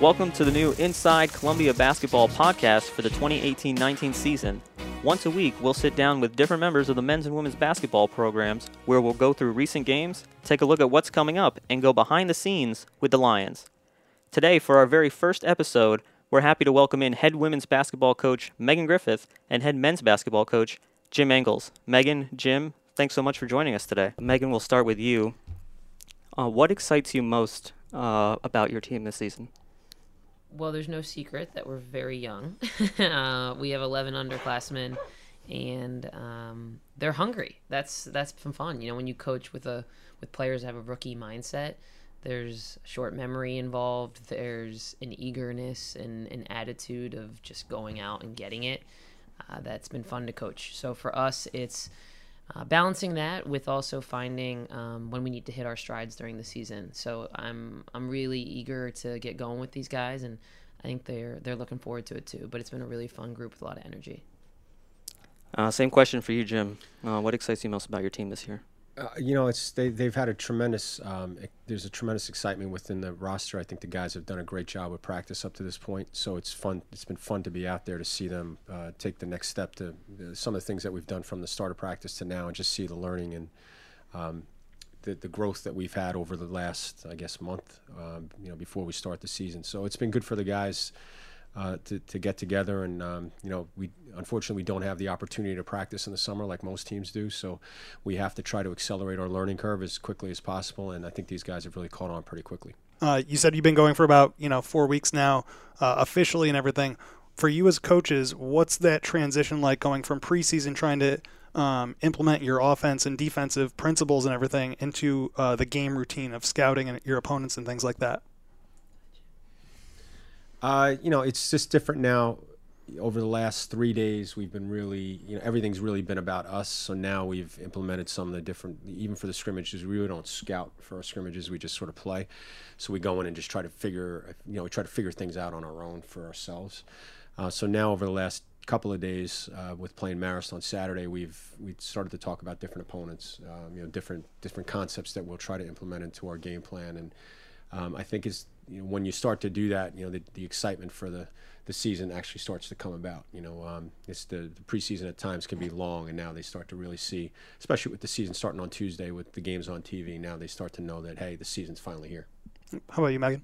Welcome to the new Inside Columbia Basketball podcast for the 2018 19 season. Once a week, we'll sit down with different members of the men's and women's basketball programs where we'll go through recent games, take a look at what's coming up, and go behind the scenes with the Lions. Today, for our very first episode, we're happy to welcome in head women's basketball coach Megan Griffith and head men's basketball coach Jim Engles. Megan, Jim, thanks so much for joining us today. Megan, we'll start with you. Uh, what excites you most uh, about your team this season? Well, there's no secret that we're very young. uh, we have 11 underclassmen, and um, they're hungry. That's that's been fun. You know, when you coach with a with players that have a rookie mindset, there's short memory involved. There's an eagerness and an attitude of just going out and getting it. Uh, that's been fun to coach. So for us, it's uh, balancing that with also finding um, when we need to hit our strides during the season. So I'm I'm really eager to get going with these guys, and I think they're they're looking forward to it too. But it's been a really fun group with a lot of energy. Uh, same question for you, Jim. Uh, what excites you most about your team this year? Uh, you know, it's they they've had a tremendous. Um, there's a tremendous excitement within the roster. I think the guys have done a great job with practice up to this point. So it's fun. It's been fun to be out there to see them uh, take the next step to uh, some of the things that we've done from the start of practice to now, and just see the learning and um, the the growth that we've had over the last, I guess, month. Um, you know, before we start the season. So it's been good for the guys uh, to, to get together. And, um, you know, we unfortunately we don't have the opportunity to practice in the summer like most teams do. So we have to try to accelerate our learning curve as quickly as possible. And I think these guys have really caught on pretty quickly. Uh, you said you've been going for about, you know, four weeks now, uh, officially and everything. For you as coaches, what's that transition like going from preseason trying to um, implement your offense and defensive principles and everything into uh, the game routine of scouting and your opponents and things like that? Uh, you know, it's just different now. Over the last three days, we've been really, you know, everything's really been about us. So now we've implemented some of the different, even for the scrimmages, we really don't scout for our scrimmages. We just sort of play. So we go in and just try to figure, you know, we try to figure things out on our own for ourselves. Uh, so now over the last couple of days uh, with playing Marist on Saturday, we've we started to talk about different opponents, um, you know, different different concepts that we'll try to implement into our game plan. And um, I think is you know, when you start to do that, you know, the, the excitement for the, the season actually starts to come about. You know, um, it's the, the preseason at times can be long, and now they start to really see, especially with the season starting on Tuesday with the games on TV. Now they start to know that hey, the season's finally here. How about you, Megan?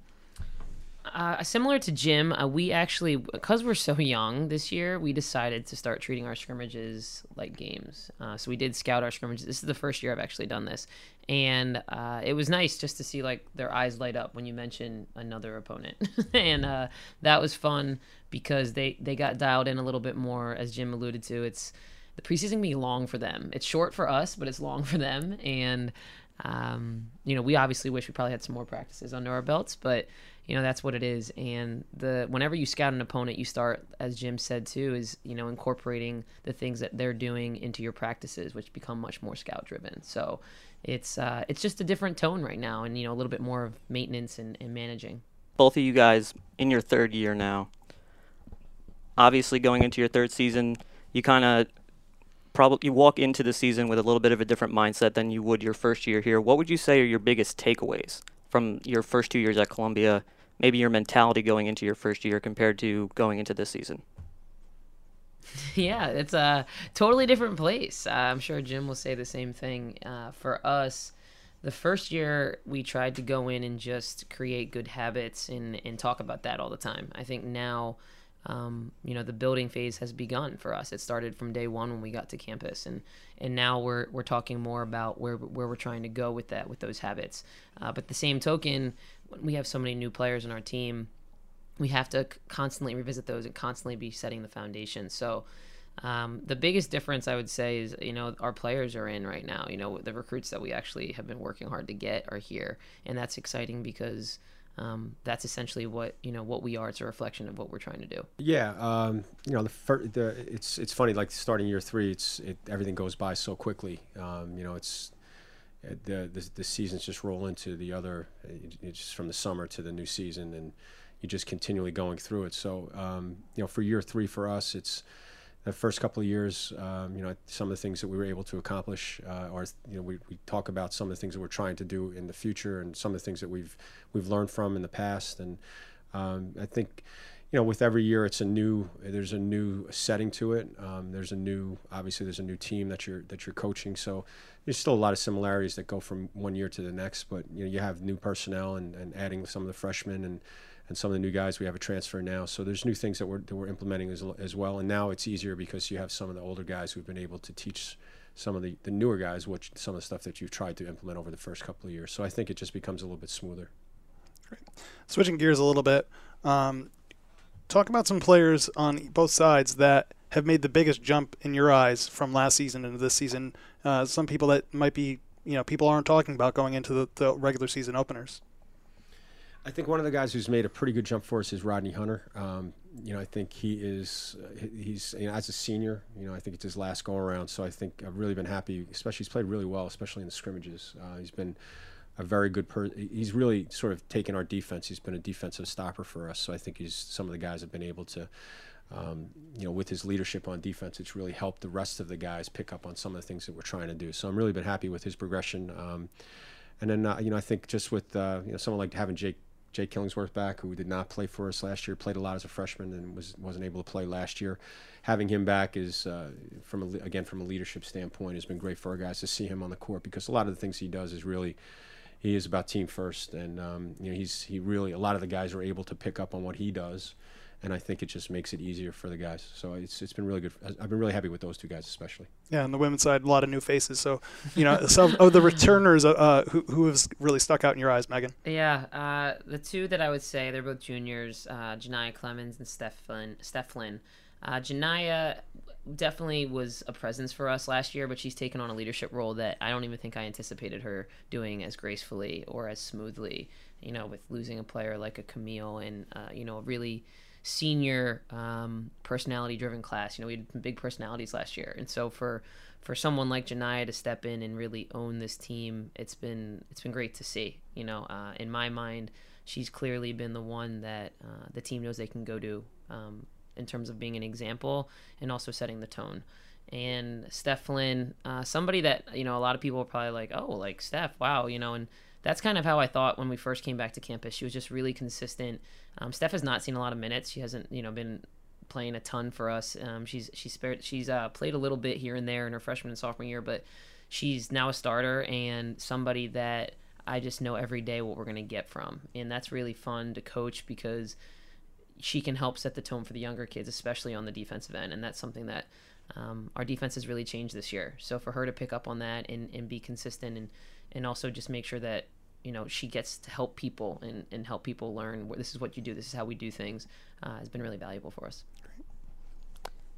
Uh, similar to Jim, uh, we actually, because we're so young this year, we decided to start treating our scrimmages like games. Uh, so we did scout our scrimmages. This is the first year I've actually done this, and uh, it was nice just to see like their eyes light up when you mention another opponent, and uh, that was fun because they they got dialed in a little bit more, as Jim alluded to. It's the preseason can be long for them. It's short for us, but it's long for them, and um, you know, we obviously wish we probably had some more practices under our belts, but you know that's what it is. And the whenever you scout an opponent, you start, as Jim said too, is you know incorporating the things that they're doing into your practices, which become much more scout driven. So it's uh, it's just a different tone right now, and you know a little bit more of maintenance and, and managing. Both of you guys in your third year now. Obviously, going into your third season, you kind of probably you walk into the season with a little bit of a different mindset than you would your first year here. What would you say are your biggest takeaways from your first two years at Columbia? Maybe your mentality going into your first year compared to going into this season. Yeah, it's a totally different place. Uh, I'm sure Jim will say the same thing. Uh, for us, the first year we tried to go in and just create good habits and, and talk about that all the time. I think now um, you know the building phase has begun for us. It started from day one when we got to campus, and and now we're we're talking more about where where we're trying to go with that with those habits. Uh, but the same token, we have so many new players in our team, we have to constantly revisit those and constantly be setting the foundation. So. Um, the biggest difference I would say is, you know, our players are in right now. You know, the recruits that we actually have been working hard to get are here, and that's exciting because um, that's essentially what you know what we are. It's a reflection of what we're trying to do. Yeah, um, you know the, fir- the it's it's funny like starting year three, it's it, everything goes by so quickly. Um, you know it's the, the the seasons just roll into the other, it's just from the summer to the new season, and you're just continually going through it. So um, you know for year three for us, it's the first couple of years, um, you know, some of the things that we were able to accomplish, uh, or you know, we, we talk about some of the things that we're trying to do in the future, and some of the things that we've we've learned from in the past, and Um, I think you know, with every year, it's a new. There's a new setting to it. Um, there's a new, obviously, there's a new team that you're that you're coaching. So there's still a lot of similarities that go from one year to the next. But you know, you have new personnel and, and adding some of the freshmen and and some of the new guys. We have a transfer now, so there's new things that we're that we're implementing as as well. And now it's easier because you have some of the older guys who've been able to teach some of the, the newer guys, which some of the stuff that you've tried to implement over the first couple of years. So I think it just becomes a little bit smoother. Great. Switching gears a little bit, um, talk about some players on both sides that have made the biggest jump in your eyes from last season into this season. Uh, some people that might be, you know, people aren't talking about going into the, the regular season openers. I think one of the guys who's made a pretty good jump for us is Rodney Hunter. Um, you know, I think he is uh, he's you know, as a senior. You know, I think it's his last go around. So I think I've really been happy. Especially he's played really well, especially in the scrimmages. Uh, he's been a very good person. He's really sort of taken our defense. He's been a defensive stopper for us. So I think he's some of the guys have been able to. Um, you know, with his leadership on defense, it's really helped the rest of the guys pick up on some of the things that we're trying to do. So I'm really been happy with his progression. Um, and then, uh, you know, I think just with uh, you know someone like having Jake Jake Killingsworth back, who did not play for us last year, played a lot as a freshman and was wasn't able to play last year. Having him back is, uh, from a, again from a leadership standpoint, has been great for our guys to see him on the court because a lot of the things he does is really he is about team first, and um, you know he's he really a lot of the guys are able to pick up on what he does, and I think it just makes it easier for the guys. So it's it's been really good. I've been really happy with those two guys especially. Yeah, on the women's side, a lot of new faces. So you know, some of the returners uh, uh, who who have really stuck out in your eyes, Megan. Yeah, uh, the two that I would say they're both juniors, uh, Janiyah Clemens and Steph Flynn. Steph Flynn. Uh, Janiyah definitely was a presence for us last year, but she's taken on a leadership role that I don't even think I anticipated her doing as gracefully or as smoothly. You know, with losing a player like a Camille and uh, you know really senior um, personality-driven class. You know, we had big personalities last year, and so for for someone like Janiyah to step in and really own this team, it's been it's been great to see. You know, uh, in my mind, she's clearly been the one that uh, the team knows they can go to. Um, in terms of being an example and also setting the tone. And Steph Flynn, uh, somebody that you know a lot of people are probably like, oh, like Steph, wow, you know, and that's kind of how I thought when we first came back to campus. She was just really consistent. Um, Steph has not seen a lot of minutes. She hasn't, you know, been playing a ton for us. Um, she's she's spared, she's uh, played a little bit here and there in her freshman and sophomore year, but she's now a starter and somebody that I just know every day what we're gonna get from, and that's really fun to coach because she can help set the tone for the younger kids, especially on the defensive end, and that's something that um, our defense has really changed this year. So for her to pick up on that and, and be consistent and and also just make sure that you know she gets to help people and, and help people learn this is what you do, this is how we do things, uh, has been really valuable for us.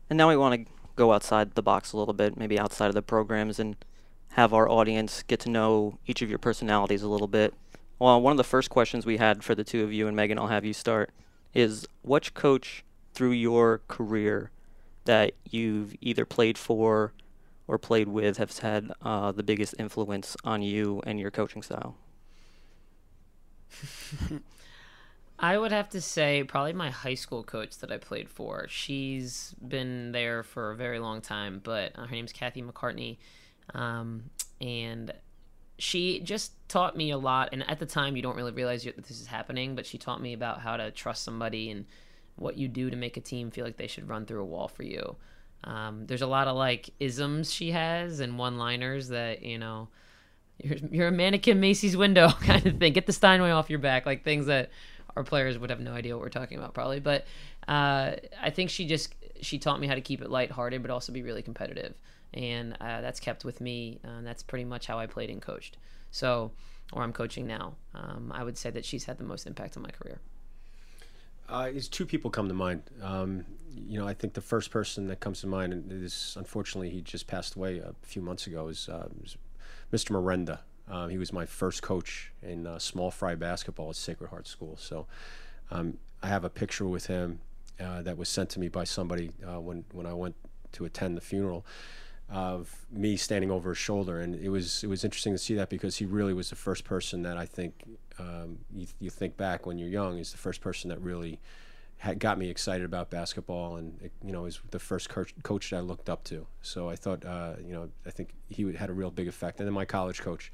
And now we want to go outside the box a little bit, maybe outside of the programs, and have our audience get to know each of your personalities a little bit. Well, one of the first questions we had for the two of you, and Megan, I'll have you start is which coach through your career that you've either played for or played with has had uh, the biggest influence on you and your coaching style? I would have to say probably my high school coach that I played for. She's been there for a very long time, but uh, her name's Kathy McCartney, um, and she just taught me a lot and at the time you don't really realize that this is happening but she taught me about how to trust somebody and what you do to make a team feel like they should run through a wall for you um, there's a lot of like isms she has and one liners that you know you're, you're a mannequin macy's window kind of thing get the steinway off your back like things that our players would have no idea what we're talking about probably but uh, i think she just she taught me how to keep it lighthearted but also be really competitive and uh, that's kept with me. That's pretty much how I played and coached. So, or I'm coaching now. Um, I would say that she's had the most impact on my career. Uh, is two people come to mind. Um, you know, I think the first person that comes to mind is unfortunately he just passed away a few months ago. Is, uh, is Mr. Miranda. Um, he was my first coach in uh, small fry basketball at Sacred Heart School. So um, I have a picture with him uh, that was sent to me by somebody uh, when when I went to attend the funeral of me standing over his shoulder, and it was it was interesting to see that because he really was the first person that I think um, you, you think back when you're young is the first person that really had got me excited about basketball, and it, you know was the first coach, coach that I looked up to. So I thought uh, you know I think he had a real big effect, and then my college coach,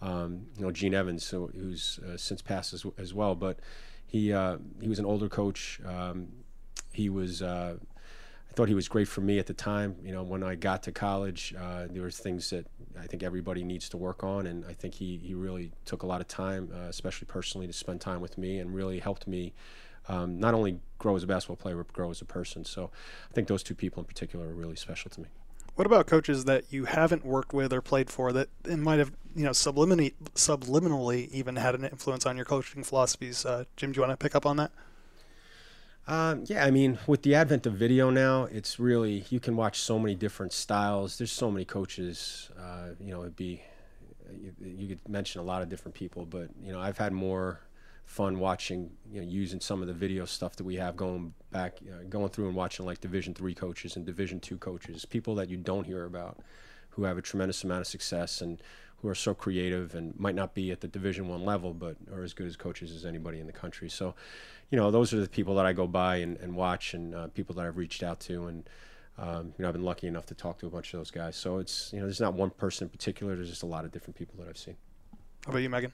um, you know Gene Evans, who's uh, since passed as, as well, but he uh, he was an older coach. Um, he was. Uh, I thought he was great for me at the time. You know, when I got to college, uh, there was things that I think everybody needs to work on, and I think he, he really took a lot of time, uh, especially personally, to spend time with me, and really helped me um, not only grow as a basketball player, but grow as a person. So, I think those two people in particular are really special to me. What about coaches that you haven't worked with or played for that might have, you know, subliminally, subliminally even had an influence on your coaching philosophies? Uh, Jim, do you want to pick up on that? Um, yeah, I mean, with the advent of video now, it's really you can watch so many different styles. There's so many coaches. Uh, you know, it'd be you, you, could mention a lot of different people, but you know, I've had more fun watching, you know, using some of the video stuff that we have going back, uh, going through and watching like Division three coaches and Division two coaches, people that you don't hear about, who have a tremendous amount of success and who are so creative and might not be at the Division One level, but are as good as coaches as anybody in the country. So, you know, those are the people that I go by and, and watch, and uh, people that I've reached out to, and um, you know, I've been lucky enough to talk to a bunch of those guys. So it's you know, there's not one person in particular. There's just a lot of different people that I've seen. How about you, Megan?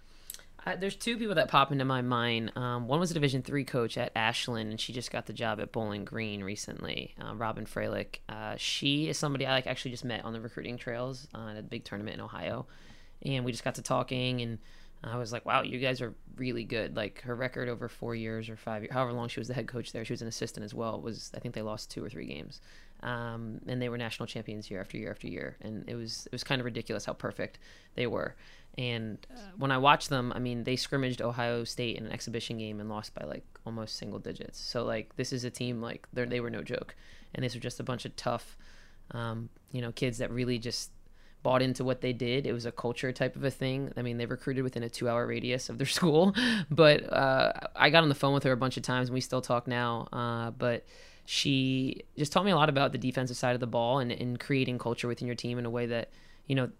Uh, there's two people that pop into my mind. Um, one was a Division three coach at Ashland, and she just got the job at Bowling Green recently. Uh, Robyn Fralick. Uh, she is somebody I like actually just met on the recruiting trails uh, at a big tournament in Ohio and we just got to talking and I was like, wow, you guys are really good. Like her record over four years or five years, however long she was the head coach there, she was an assistant as well. Was I think they lost two or three games, um, and they were national champions year after year after year, and it was it was kind of ridiculous how perfect they were. And uh, when I watched them, I mean, they scrimmaged Ohio State in an exhibition game and lost by like almost single digits. So like this is a team like they were no joke, and these were just a bunch of tough, um, you know, kids that really just bought into what they did. It was a culture type of a thing. I mean, they recruited within a two hour radius of their school, but uh, I got on the phone with her a bunch of times and we still talk now. Uh, but she just taught me a lot about the defensive side of the ball and, and creating culture within your team in a way that, you know,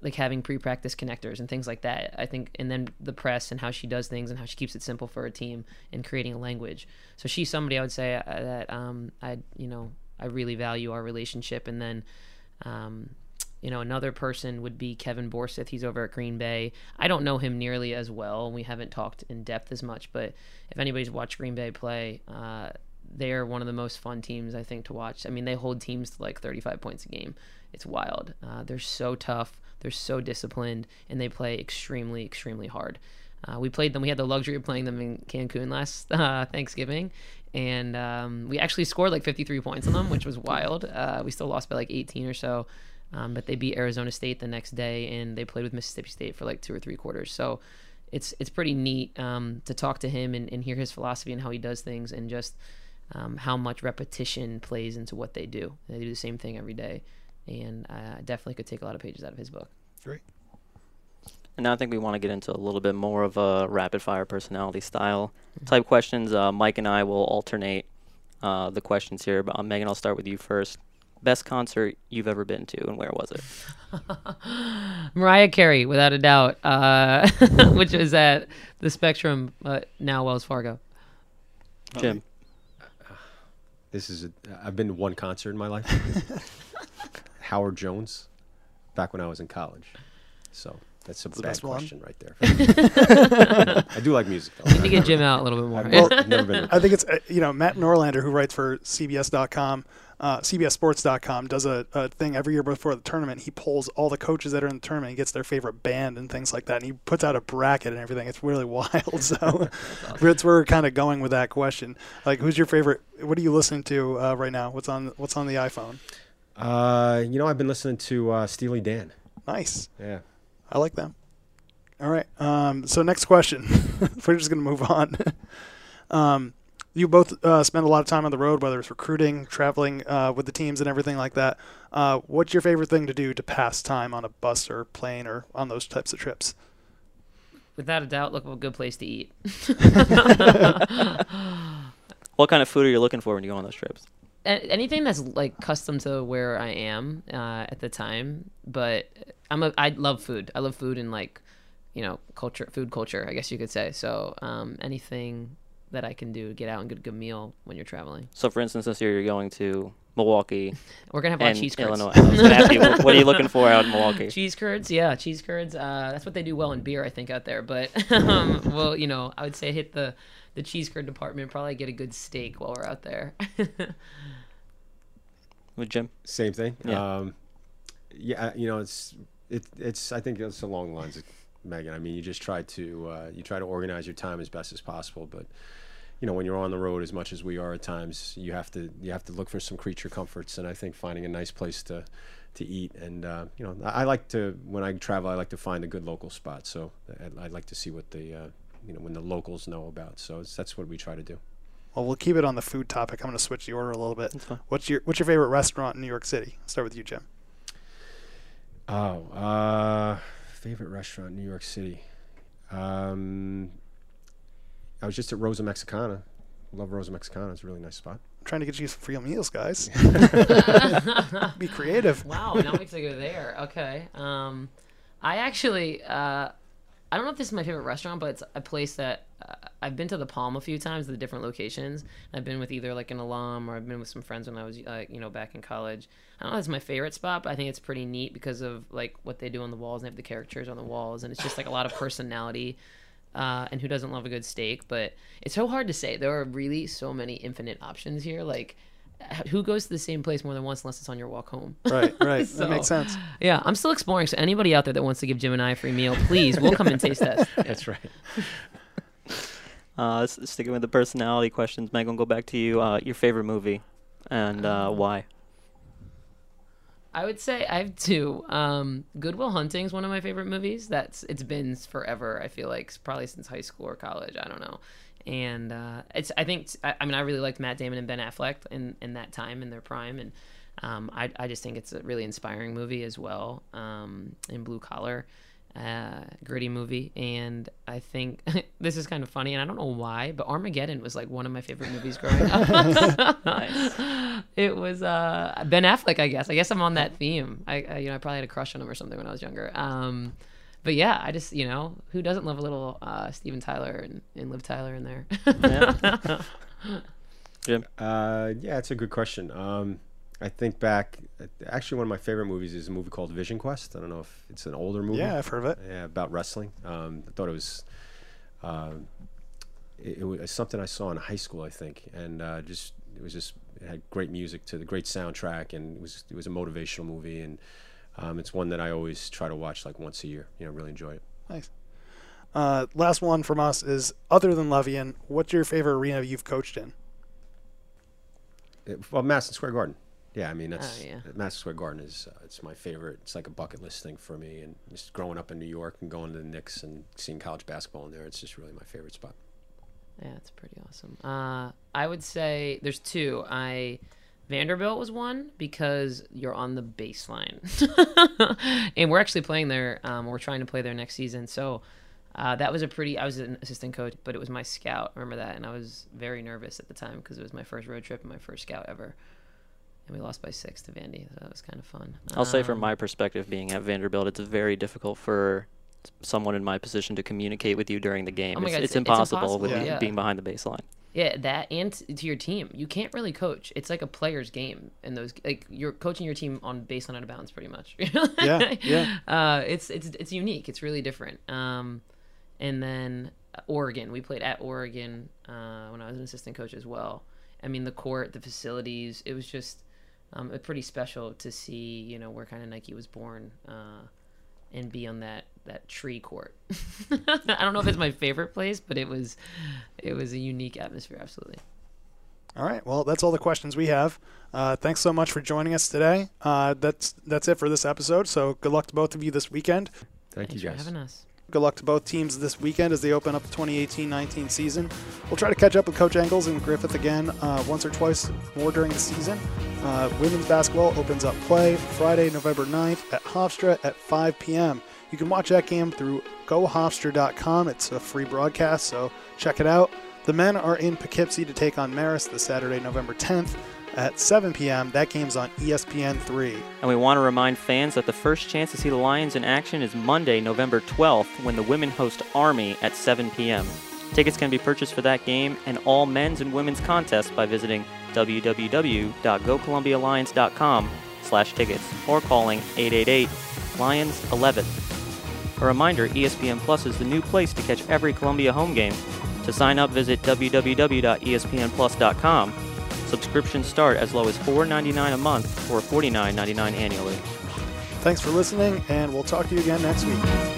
like having pre-practice connectors and things like that. I think, and then the press and how she does things and how she keeps it simple for a team and creating a language. So she's somebody I would say uh, that um, I, you know, I really value our relationship. And then, um, you know, another person would be Kevin Borseth. He's over at Green Bay. I don't know him nearly as well. We haven't talked in depth as much, but if anybody's watched Green Bay play, uh, they're one of the most fun teams I think to watch. I mean, they hold teams to like 35 points a game. It's wild. Uh, they're so tough. They're so disciplined, and they play extremely, extremely hard. Uh, we played them. We had the luxury of playing them in Cancun last uh, Thanksgiving, and um, we actually scored like 53 points on them, which was wild. Uh, we still lost by like 18 or so. Um, but they beat Arizona State the next day, and they played with Mississippi State for like two or three quarters. So it's it's pretty neat um, to talk to him and, and, hear his philosophy and how he does things, and just um, how much repetition plays into what they do. They do the same thing every day, and I definitely could take a lot of pages out of his book. Great. And now I think we want to get into a little bit more of a rapid fire personality style mm-hmm. type questions. Uh, Mike and I will alternate uh, the questions here. But uh, Megan, I'll start with you first. Best concert you've ever been to, and where was it? Mariah Carey, without a doubt, uh, which was at the Spectrum, uh, now Wells Fargo. Jim. This is a, I've been to one concert in my life. Howard Jones, back when I was in college. So that's a bad question right there. I do like music. Though. We need to get Jim out a little bit more. Well, never been. I think it's uh, you know Matt Norlander who writes for CBS.com uh, CBSSports.com does a, a, thing every year before the tournament. He polls all the coaches that are in the tournament, he gets their favorite band and things like that, and he puts out a bracket and everything. It's really wild. So awesome. that's where we're kind of going with that question. Like, who's your favorite? What are you listening to uh, right now? What's on What's on the iPhone? Uh, you know, I've been listening to uh, Steely Dan. Nice. Yeah, I like them. All right. Um, so next question. We're just gonna move on. um, you both uh, spend a lot of time on the road, whether it's recruiting, traveling uh, with the teams, and everything like that. Uh, what's your favorite thing to do to pass time on a bus or plane or on those types of trips? Without a doubt, look for a good place to eat. what kind of food are you looking for when you go on those trips? anything that's like custom to where I am uh, at the time. But I'm a I love food. I love food and like you know culture, food culture. I guess you could say. So um, anything that I can do to get out and get a good meal when you're traveling. So, for instance, this year you're going to Milwaukee, We're gonna have a lot of cheese curds. Illinois. I was gonna ask you, what what are you looking for out in Milwaukee? Cheese curds, yeah, cheese curds. Uh, that's what they do well in beer, I think, out there. But um, well, you know, I would say hit the the cheese curd department. Probably get a good steak while we're out there. With Jim? Same thing. Yeah. Um, yeah, you know, it's it, it's. I think it's along the lines of Megan. I mean, you just try to uh, you try to organize your time as best as possible, but you know, when you're on the road as much as we are at times, you have to you have to look for some creature comforts, and I think finding a nice place to to eat and uh, you know, I, I like to when I travel, I like to find a good local spot. So I, I like to see what the uh, you know when the locals know about. So it's, that's what we try to do. Well, we'll keep it on the food topic. I'm going to switch the order a little bit. What's your What's your favorite restaurant in New York City? I'll start with you, Jim. Oh, uh, favorite restaurant in New York City. Um, I was just at Rosa Mexicana. Love Rosa Mexicana. It's a really nice spot. I'm trying to get you some free meals, guys. Be creative. wow, now we have to go there. Okay. Um, I actually, uh, I don't know if this is my favorite restaurant, but it's a place that I've been to the Palm a few times, the different locations. I've been with either like an alum or I've been with some friends when I was, uh, you know, back in college. I don't know if it's my favorite spot, but I think it's pretty neat because of like what they do on the walls. They have the characters on the walls, and it's just like a lot of personality. Uh, and who doesn't love a good steak? But it's so hard to say. There are really so many infinite options here. Like, who goes to the same place more than once unless it's on your walk home? Right, right. So- that makes sense. Yeah, I'm still exploring. So anybody out there that wants to give Jim and I a free meal, please, we'll come and taste test. That's right. Uh, sticking with the personality questions, Megan, go back to you. Uh, your favorite movie and uh, why? I would say I have two. Um, Good Will Hunting is one of my favorite movies. That's it's been forever. I feel like probably since high school or college. I don't know. And uh, it's I think I, I mean I really liked Matt Damon and Ben Affleck in, in that time in their prime, and um, I I just think it's a really inspiring movie as well. Um, in Blue Collar, uh, gritty movie, and I think this is kind of funny, and I don't know why, but Armageddon was like one of my favorite movies growing up. It was uh, Ben Affleck, I guess. I guess I'm on that theme. I, I you know I probably had a crush on him or something when I was younger. Um, but yeah, I just you know who doesn't love a little uh, Steven Tyler and, and Liv Tyler in there. Yeah. Jim? Uh, yeah, it's a good question. Um, I think back. Actually, one of my favorite movies is a movie called Vision Quest. I don't know if it's an older movie. Yeah, I've heard of it. Yeah, about wrestling. Um, I thought it was, uh, it, it was something I saw in high school, I think, and uh, just it was just it had great music to the great soundtrack, and it was it was a motivational movie, and um, it's one that I always try to watch like once a year. You know, really enjoy it. Nice. Uh, last one from us is other than Levien, what's your favorite arena you've coached in? It- well, Madison Square Garden. Yeah, I mean that's Oh, yeah. Madison Square Garden is uh, it's my favorite. It's like a bucket list thing for me, and just growing up in New York and going to the Knicks and seeing college basketball in there, it's just really my favorite spot. Yeah, it's pretty awesome. Uh, I would say there's two. I Vanderbilt was one because you're on the baseline, and we're actually playing there. Um, we're trying to play there next season, so uh, that was a pretty. I was an assistant coach, but it was my scout. Remember that, and I was very nervous at the time because it was my first road trip and my first scout ever. And we lost by six to Vandy. So that was kind of fun. I'll say from Um, my perspective, being at Vanderbilt, it's very difficult for someone in my position to communicate with you during the game. Oh my it's, God, it's, it's- it's impossible, impossible, with yeah. being behind the baseline. Yeah, that and to your team, you can't really coach. It's like a player's game, and those like you're coaching your team on baseline out of bounds, pretty much. Yeah, yeah. Uh, it's it's it's unique. It's really different. Um, and then uh, Oregon, we played at Oregon uh, when I was an assistant coach as well. I mean, the court, the facilities, it was just um, it pretty special to see. You know where kind of Nike was born. Uh, and be on that that tree court. I don't know if it's my favorite place, but it was it was a unique atmosphere. Absolutely. All right. Well, that's all the questions we have. Uh, thanks so much for joining us today. Uh, that's that's it for this episode. So good luck to both of you this weekend. Thank Thanks you for guys. having us. Good luck to both teams this weekend as they open up the 2018-19 season. We'll try to catch up with Coach Engles and Griffith again uh, once or twice more during the season. Uh, women's basketball opens up play Friday, November 9th at Hofstra at 5 p.m. You can watch that game through gohofstra.com. It's a free broadcast, so check it out. The men are in Poughkeepsie to take on Marist the Saturday, November 10th at 7 p.m. That game's on E ESPN 3. And we want to remind fans that the first chance to see the Lions in action is Monday, November 12th, when the women host Army at 7 p.m. Tickets can be purchased for that game and all men's and women's contests by visiting www.gocolumbialions.com slash tickets or calling 888-LIONS-11. A reminder, ESPN Plus is the new place to catch every Columbia home game. To sign up, visit www.espnplus.com. Subscriptions start as low as $4.99 a month or $49.99 annually. Thanks for listening, and we'll talk to you again next week.